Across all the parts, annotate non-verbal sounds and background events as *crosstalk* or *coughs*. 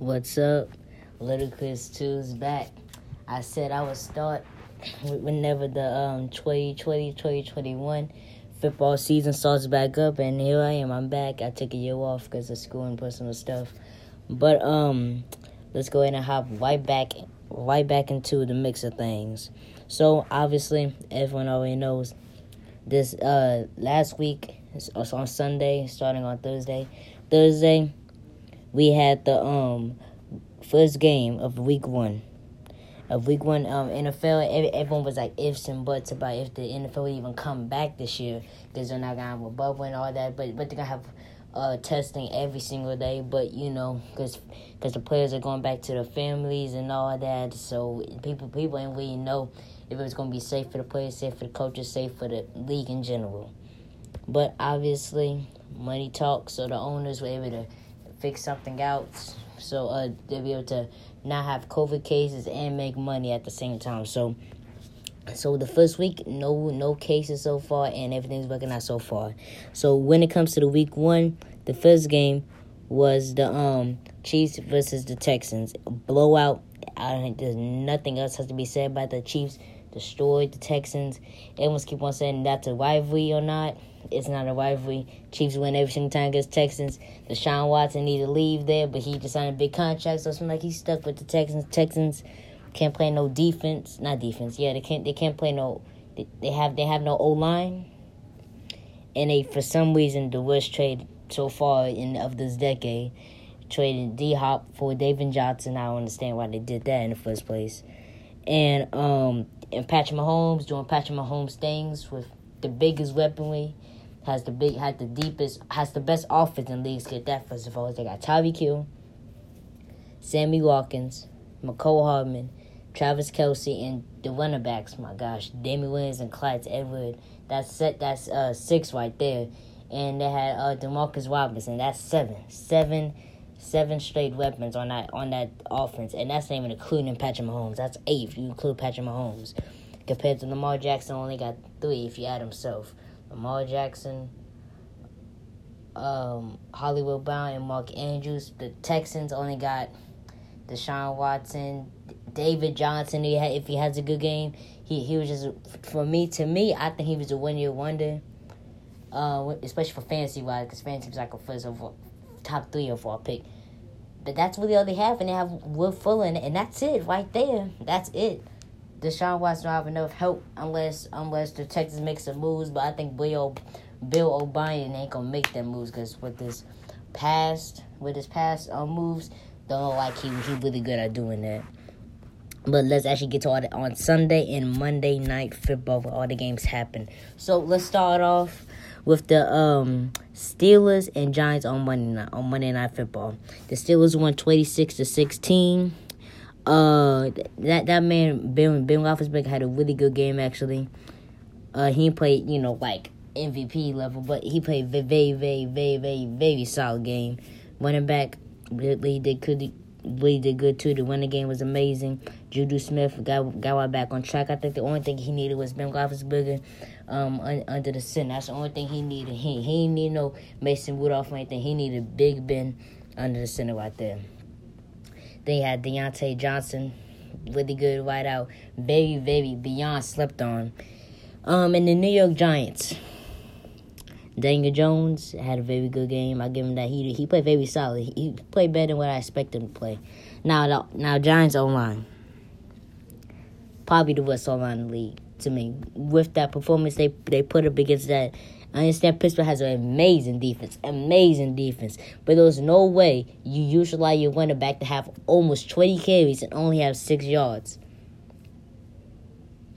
What's up? Ludacris 2's back. I said I would start *coughs* whenever the um 2020 2021 football season starts back up, and here I am. I'm back. I took a year off because of school and personal stuff. But um, let's go ahead and hop right back, right back into the mix of things. So obviously, everyone already knows this. Uh, last week, on Sunday, starting on Thursday. Thursday, we had the um first game of week one. Of week one, um, NFL, everyone was like ifs and buts about if the NFL will even come back this year because they're not gonna have a bubble and all that. But but they're gonna have uh, testing every single day. But you know, because because the players are going back to their families and all that, so people people ain't really know if it was gonna be safe for the players, safe for the coaches, safe for the league in general. But obviously, money talks, so the owners were able to fix something out so uh, they'll be able to not have COVID cases and make money at the same time. So, so the first week, no no cases so far, and everything's working out so far. So when it comes to the week one, the first game was the um Chiefs versus the Texans blowout. I don't think there's nothing else has to be said about the Chiefs destroyed the Texans. Everyone's keep on saying that's a rivalry or not. It's not a rivalry. Chiefs win every single time against Texans. Deshaun Watson need to leave there, but he just signed a big contract, so it's like he's stuck with the Texans. Texans can't play no defense. Not defense. Yeah, they can't. They can't play no. They, they have. They have no O line. And they, for some reason, the worst trade so far in of this decade, traded D Hop for David Johnson. I don't understand why they did that in the first place. And um, and Patrick Mahomes doing Patrick Mahomes things with the biggest weaponry has the big, has the deepest, has the best offense in leagues. Get that first of all. They got Tyreek Hill, Sammy Watkins, Mecole Hardman, Travis Kelce, and the running backs. My gosh, Damien Williams and Clyde Edward. That's set. That's uh six right there. And they had uh Demarcus Robinson. That's seven, seven, seven straight weapons on that on that offense, and that's not even including Patrick Mahomes. That's eight if you include Patrick Mahomes. Compared to Lamar Jackson, only got three if you add himself. Lamar Jackson, um, Hollywood Brown, and Mark Andrews. The Texans only got Deshaun Watson, David Johnson. He had, if he has a good game, he he was just for me. To me, I think he was a one year wonder. Uh, especially for fantasy wise, because fantasy is like a first of top three or four pick. But that's really all they have, and they have Will Fuller, and, and that's it right there. That's it. Deshaun Watson don't have enough help unless unless the Texans make some moves. But I think Bill Bill O'Brien ain't gonna make them moves because with this past with his past uh, moves, don't like he he really good at doing that. But let's actually get to all the, on Sunday and Monday night football where all the games happen. So let's start off with the um, Steelers and Giants on Monday night on Monday night football. The Steelers won twenty six to sixteen. Uh, that that man Ben Ben Roethlisberger had a really good game actually. Uh, he played you know like MVP level, but he played very very very very very solid game. Running back really did good. Really did good too. The running game was amazing. Juju Smith got got right back on track. I think the only thing he needed was Ben Roethlisberger um, un, under the center. That's the only thing he needed. He he didn't need no Mason Rudolph or anything. He needed Big Ben under the center right there. They had Diontae Johnson, really good right out. Baby, very beyond slept on. Um, and the New York Giants. Daniel Jones had a very good game. I give him that. He he played very solid. He played better than what I expected him to play. Now, now Giants O line. Probably the worst O line in the league to me. With that performance they they put up against that I understand Pittsburgh has an amazing defense, amazing defense, but there's no way you usually your running back to have almost 20 carries and only have six yards.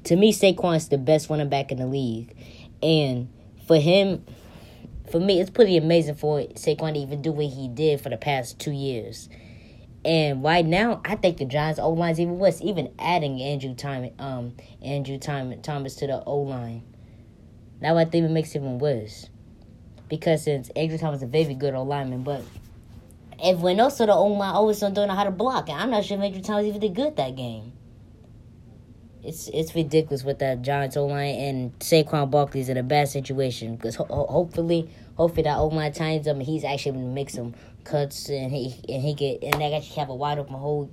To me, Saquon is the best running back in the league, and for him, for me, it's pretty amazing for Saquon to even do what he did for the past two years. And right now, I think the Giants' O line is even worse. Even adding Andrew Thomas, um, Andrew Thomas to the O line now I think it makes it even worse. Because since Andrew Thomas is a very good old lineman, but everyone else on the O line always don't know how to block. And I'm not sure if Andrew Thomas even did good that game. It's it's ridiculous with that Giants O line and Saquon Barkley's in a bad situation because ho- hopefully hopefully that O line times him and he's actually gonna make some cuts and he and he get and they actually have a wide open hole,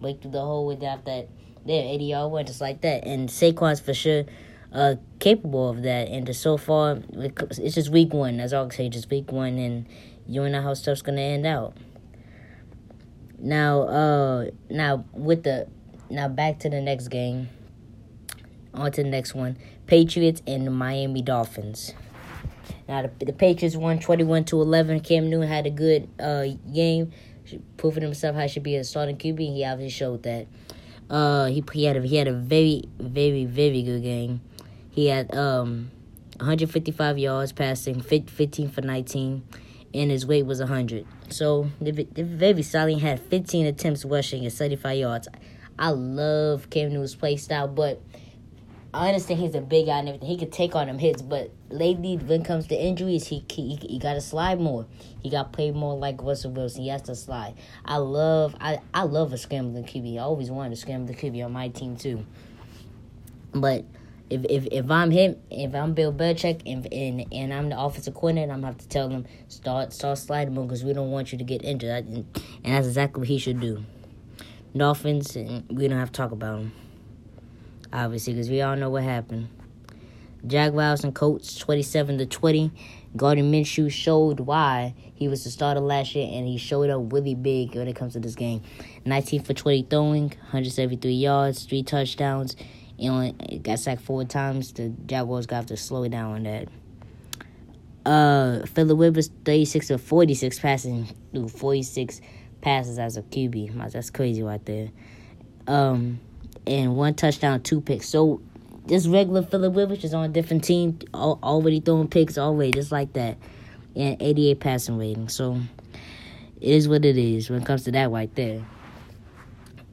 break through the hole without that. There, 80 yard just like that. And Saquon's for sure uh, capable of that. And just so far, it's just week one. That's all I can say. Just week one, and you don't know how stuff's gonna end out. Now, uh, now with the now back to the next game. On to the next one: Patriots and the Miami Dolphins. Now the, the Patriots won twenty one to eleven. Cam Newton had a good uh, game, proving himself how he should be a starting QB. He obviously showed that. Uh, he he had a, he had a very very very good game. He had um 155 yards passing, 15 for 19 and his weight was 100. So, very solid. Had 15 attempts rushing and 75 yards. I love Cam Newton's play style, but I understand he's a big guy and everything. He could take on them hits, but lately, when it comes to injuries, he he, he got to slide more. He got played more like Russell Wilson. He has to slide. I love I, I love a scrambling QB. I always wanted a scrambling QB on my team too. But if if if I'm him, if I'm Bill Belichick, and and, and I'm the offensive coordinator, I'm gonna have to tell him start start sliding more because we don't want you to get injured, and, and that's exactly what he should do. Dolphins, and we don't have to talk about them, obviously, because we all know what happened. Jaguars and Colts, twenty-seven to twenty. Gardner Minshew showed why he was the starter last year, and he showed up really big when it comes to this game. 19 for 20 throwing, 173 yards, three touchdowns. He only got sacked four times. The Jaguars got to slow it down on that. Uh, Philip Rivers, 36 of 46 passing through 46 passes as a QB. That's crazy right there. Um, and one touchdown, two picks. So just regular Philip Rivers is on a different team, already throwing picks already, just like that. And 88 passing rating. So it is what it is when it comes to that right there.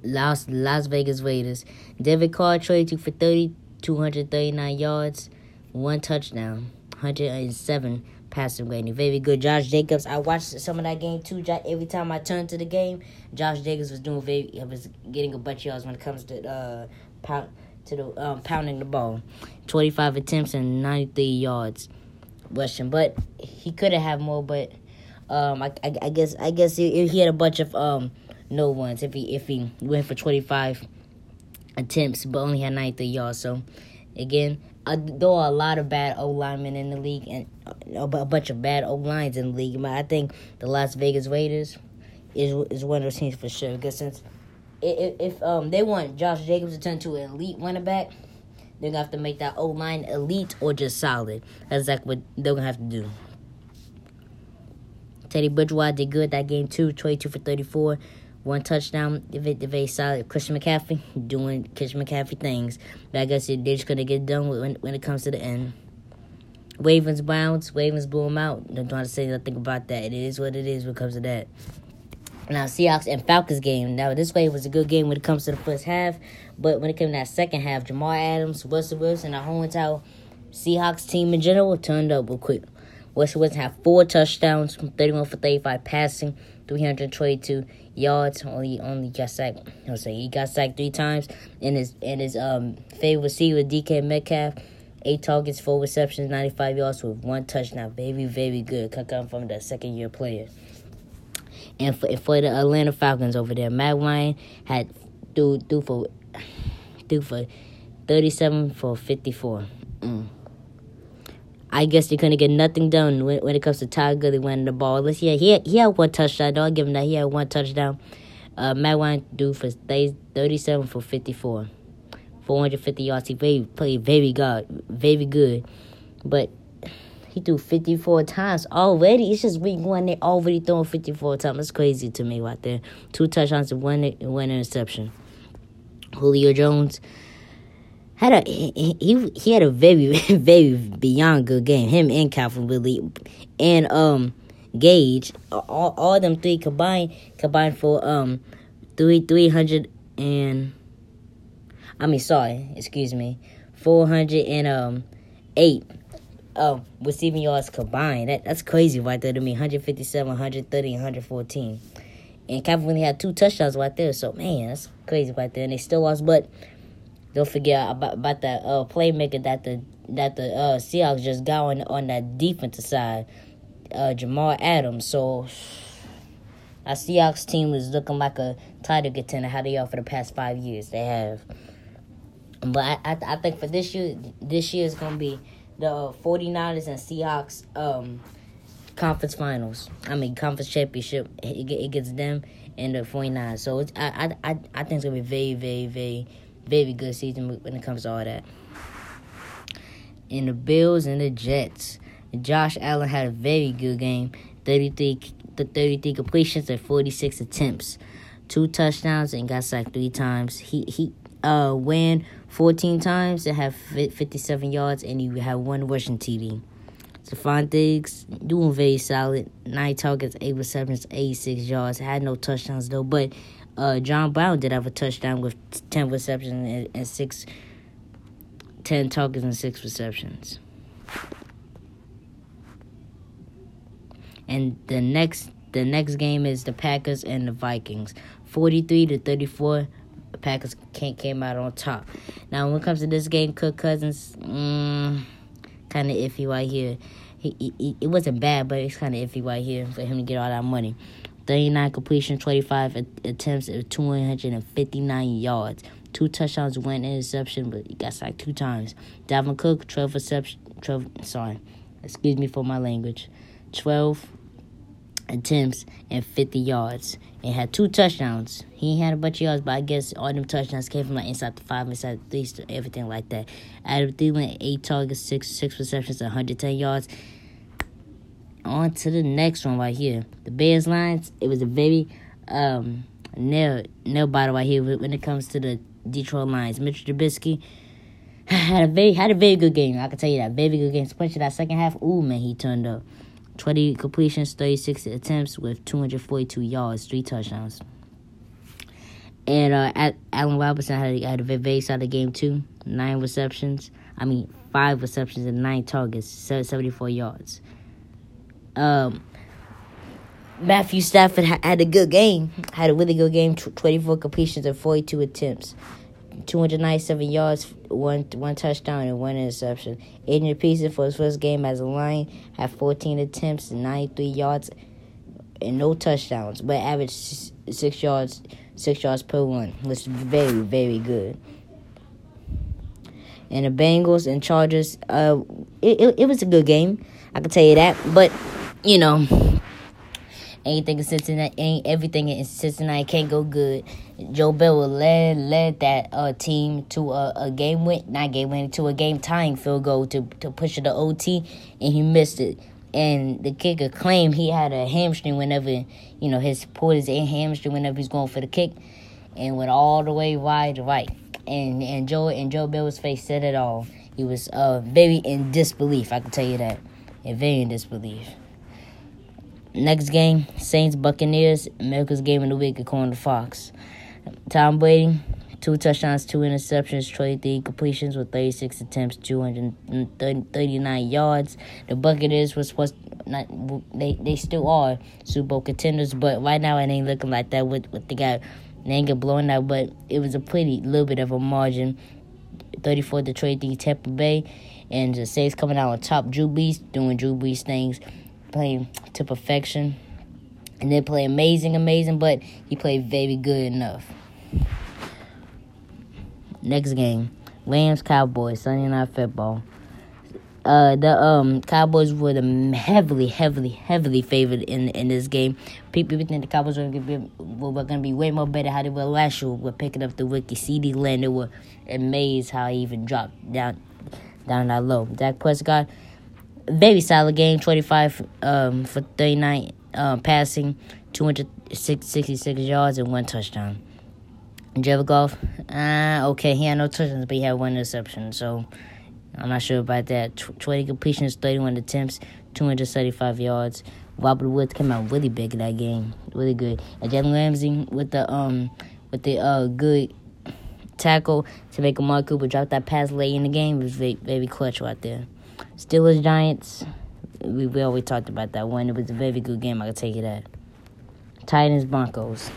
Las Las Vegas Raiders. David Carr traded for 30, 239 yards, one touchdown, 107 passing rating. Very good. Josh Jacobs. I watched some of that game too. Every time I turned to the game, Josh Jacobs was doing very. was getting a bunch of yards when it comes to uh to the um, pounding the ball. 25 attempts and 93 yards rushing, but he could have had more. But um, I, I, I guess I guess he, he had a bunch of um no ones if he if he went for 25 attempts but only had 93 yards. So again, uh, there are a lot of bad O linemen in the league and uh, a bunch of bad O lines in the league. But I think the Las Vegas Raiders is is one of those teams for sure. Because since if, if um they want Josh Jacobs to turn to an elite running back, they're gonna have to make that O line elite or just solid. That's exactly what they're gonna have to do. Teddy Bridgewater did good that game too, 22 for 34, one touchdown, very, very solid. Christian McCaffrey *laughs* doing Christian McCaffrey things. But I guess they're just to get done when, when it comes to the end. Ravens Browns. Ravens blew them out. Don't want to say nothing about that. It is what it is when it comes to that. Now, Seahawks and Falcons game. Now, this way was a good game when it comes to the first half. But when it came to that second half, Jamal Adams, Russell Wilson, the whole entire Seahawks team in general turned up real quick. Russell Wilson had four touchdowns, 31 for 35 passing, 322 yards. Only only got sacked. I say he got sacked three times. And his and his um favorite receiver DK Metcalf, eight targets, four receptions, ninety five yards with one touchdown. Very very good. Coming from the second year player. And for for the Atlanta Falcons over there, Matt Ryan had threw threw for threw for thirty seven for fifty four. Mm. I guess they're gonna get nothing done when, when it comes to Todd Gurley winning the ball. Let's yeah, he had, he had one touchdown. Don't give him that. He had one touchdown. Uh, Matt Ryan do for thirty-seven for fifty-four, four hundred fifty yards. He very, played very good, very good, but he threw fifty-four times already. It's just week one. They already throwing fifty-four times. It's crazy to me right there. Two touchdowns and one one interception. Julio Jones had a he he had a very *laughs* very beyond good game. Him and Calvin Ridley and um Gage, all all them three combined combined for um three three hundred and I mean sorry, excuse me, four hundred and um eight um receiving yards combined. That that's crazy right there to me. 157, 130, 114. And Calvin Ridley had two touchdowns right there. So man, that's crazy right there. And they still lost, but don't forget about about that uh, playmaker that the that the uh, Seahawks just got on on that defensive side, uh, Jamal Adams. So Our Seahawks team is looking like a title contender. How they are for the past five years. They have. But I, I, I think for this year, this year is gonna be the 49ers and Seahawks um conference finals. I mean conference championship. It, it gets them and the 49ers. So it's, I, I I think it's gonna be very very very very good season when it comes to all that. And the Bills and the Jets. Josh Allen had a very good game. 33 the 33 completions and 46 attempts. Two touchdowns and got sacked three times. He he uh ran 14 times and have 57 yards and he had one rushing TD. Stefon Diggs doing very solid. Nine targets, eight receptions, 86 yards. Had no touchdowns though, but uh, John Brown did have a touchdown with 10 receptions and, and six, 10 targets and six receptions. And the next the next game is the Packers and the Vikings. 43 to 34 the Packers came, came out on top. Now, when it comes to this game, Kirk Cousins, mm, kind of iffy right here. He, he, it wasn't bad, but it's kind of iffy right here for him to get all that money. 39 completion, 25 attempts, 259 yards. Two touchdowns, one interception, but he got sacked two times. Dalvin Cook, 12 reception, 12, sorry, excuse me for my language. 12 attempts and 50 yards and had two touchdowns. He had a bunch of yards, but I guess all them touchdowns came from like inside the five, inside the three, everything like that. Adam Thielen, eight targets, six six receptions, 110 yards. On to the next one right here. The Bears Lions. It was a very um nail nail biter right here when it comes to the Detroit Lions. Mitchell Trubisky *sighs* had a very had a very good game. I can tell you that very good game. Especially that second half. Ooh man, he turned up. 20 completions, 36 attempts with 242 yards, three touchdowns. And uh, Allen Robinson had, had a very solid game too. Nine receptions. I mean, five receptions and nine targets, 74 yards. Um, Matthew Stafford had a good game. Had a really good game. 24 completions and 42 attempts. 297 yards, one one touchdown, and one interception. Adrian Peterson for his first game as a Lion had 14 attempts and 93 yards and no touchdowns, but averaged six yards six yards per one, which is very very good. And the Bengals and Chargers, uh, it, it, it was a good game. I can tell you that, but you know Anything in Cincinnati, ain't everything in Cincinnati can't go good. Joe Burrow led led that uh, team to a, a game win, not game win, to a game tying field goal to to push it to OT, and he missed it. And the kicker claimed he had a hamstring whenever you know his pulled his hamstring whenever he's going for the kick, and went all the way wide right. And and Joe and Joe Burrow's face said it all. He was uh, very in disbelief. I can tell you that, and very in disbelief. Next game, Saints Buccaneers, America's game of the week according to Fox. Tom Brady, two touchdowns, two interceptions, 23 completions with 36 attempts, 239 yards. The Buccaneers was supposed not they they still are Super Bowl contenders, but right now it ain't looking like that with with the guy. They ain't get blown out, but it was a pretty little bit of a margin. 34 to 23 Tampa Bay, and the Saints coming out on top. Drew Brees doing Drew Brees things playing to perfection. And didn't play amazing, amazing, but he played very good enough. Next game, Rams Cowboys Sunday Night Football. Uh, the um Cowboys were the heavily, heavily, heavily favored in in this game. People think the Cowboys were gonna be were gonna be way more better how they were last year. We're picking up the rookie C.D. They were amazed how he even dropped down down that low. Dak Prescott very solid game. Twenty five um, for thirty nine uh, passing, two hundred sixty six yards and one touchdown. Jared Goff, uh, okay, he had no touchdowns, but he had one interception. So I'm not sure about that. Twenty completions, thirty one attempts, 235 yards. Robert Woods came out really big in that game, really good. And Jalen Ramsey with the um with the uh good tackle to make Amari Cooper drop that pass late in the game was very, very clutch right there. Steelers Giants. We, we always talked about that one. It was a very good game. I can take you that. Titans Broncos.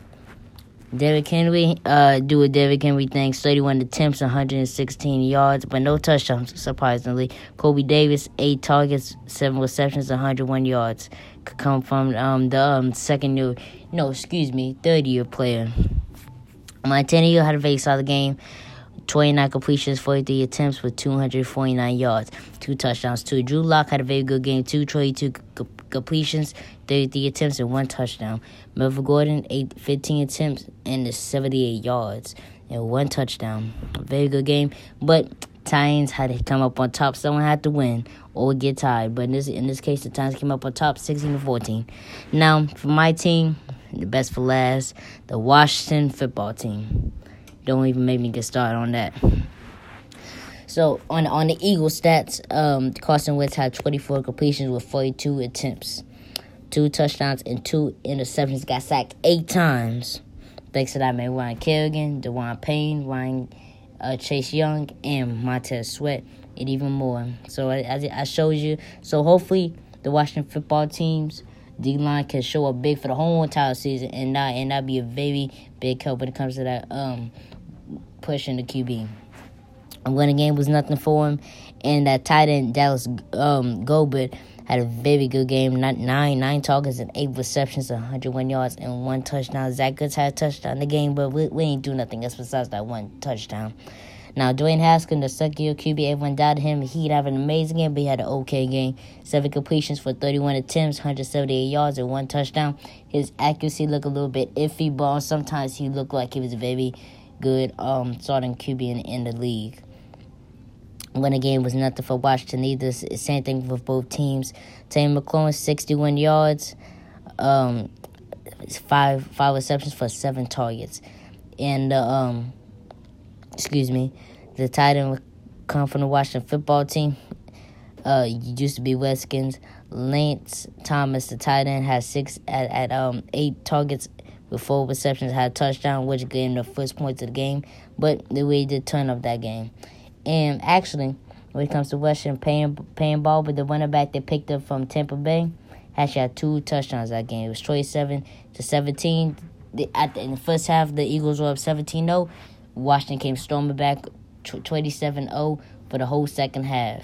Derrick Henry, uh, do a Derrick Henry thing. 31 attempts, 116 yards, but no touchdowns, surprisingly. Corey Davis, 8 targets, 7 receptions, 101 yards. Could come from um, the um, second year, no, excuse me, third year player. Montana had a very solid game. 29 completions, 43 attempts with 249 yards, two touchdowns. Two. Drew Lock had a very good game too. 22 completions, 33 attempts, and one touchdown. Melvin Gordon, eight, 15 attempts and 78 yards and one touchdown. Very good game, but Titans had to come up on top. Someone had to win or get tied. But in this in this case, the Titans came up on top, 16 to 14. Now for my team, the best for last, the Washington football team. Don't even make me get started on that. So on on the Eagle stats, um, Carson Wentz had 24 completions with 42 attempts, two touchdowns and two interceptions. Got sacked eight times. Thanks to that man Ryan Kerrigan, Daron Payne, Ryan uh, Chase Young, and Montez Sweat, and even more. So as I showed you, so hopefully the Washington football teams D line can show up big for the whole entire season and not and not be a very big help when it comes to that um pushing the QB. When the game was nothing for him, and that tight end Dallas um, Goedert had a very good game. Not nine nine targets and eight receptions, 101 yards and one touchdown. Zach Goods had a touchdown in the game, but we, we ain't do nothing else besides that one touchdown. Now, Dwayne Haskins, the second year QB, everyone doubted him. He'd have an amazing game, but he had an okay game. Seven completions for 31 attempts, 178 yards, and one touchdown. His accuracy looked a little bit iffy, but sometimes he looked like he was a very good um, starting QB in, the league. When the game was nothing for Washington either. Same thing with both teams. Terry McLaurin, 61 yards, um, five five receptions for seven targets. And, uh, um, excuse me, the tight end come from the Washington football team. Uh, used to be Redskins. Lance Thomas, the tight end, has six at, at um eight targets with four receptions, had a touchdown, which gave him the first points of the game. But the way did turn up that game. And actually, when it comes to Western paying paying ball, but the running back they picked up from Tampa Bay actually had two touchdowns that game. It was 27 to 17. The, at the, in the first half, the Eagles were up 17 0. Washington came storming back 27 0 for the whole second half.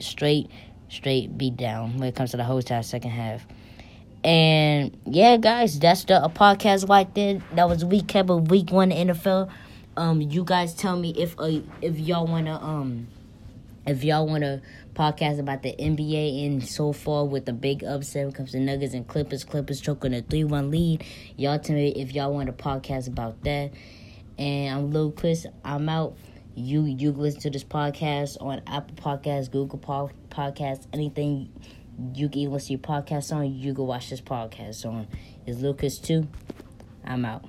Straight, straight beat down when it comes to the whole second half. And yeah, guys, that's the podcast right there. That was recap of week one NFL. Um, you guys tell me if uh, if y'all wanna um if y'all wanna podcast about the NBA and so far with the big upset when it comes to Nuggets and Clippers, Clippers choking a three one lead. Y'all tell me if y'all want a podcast about that. And I'm Lil Chris. I'm out. You you listen to this podcast on Apple Podcasts, Google Podcasts, anything you can even see your podcast on. You can watch this podcast on. Is Lucas too? I'm out.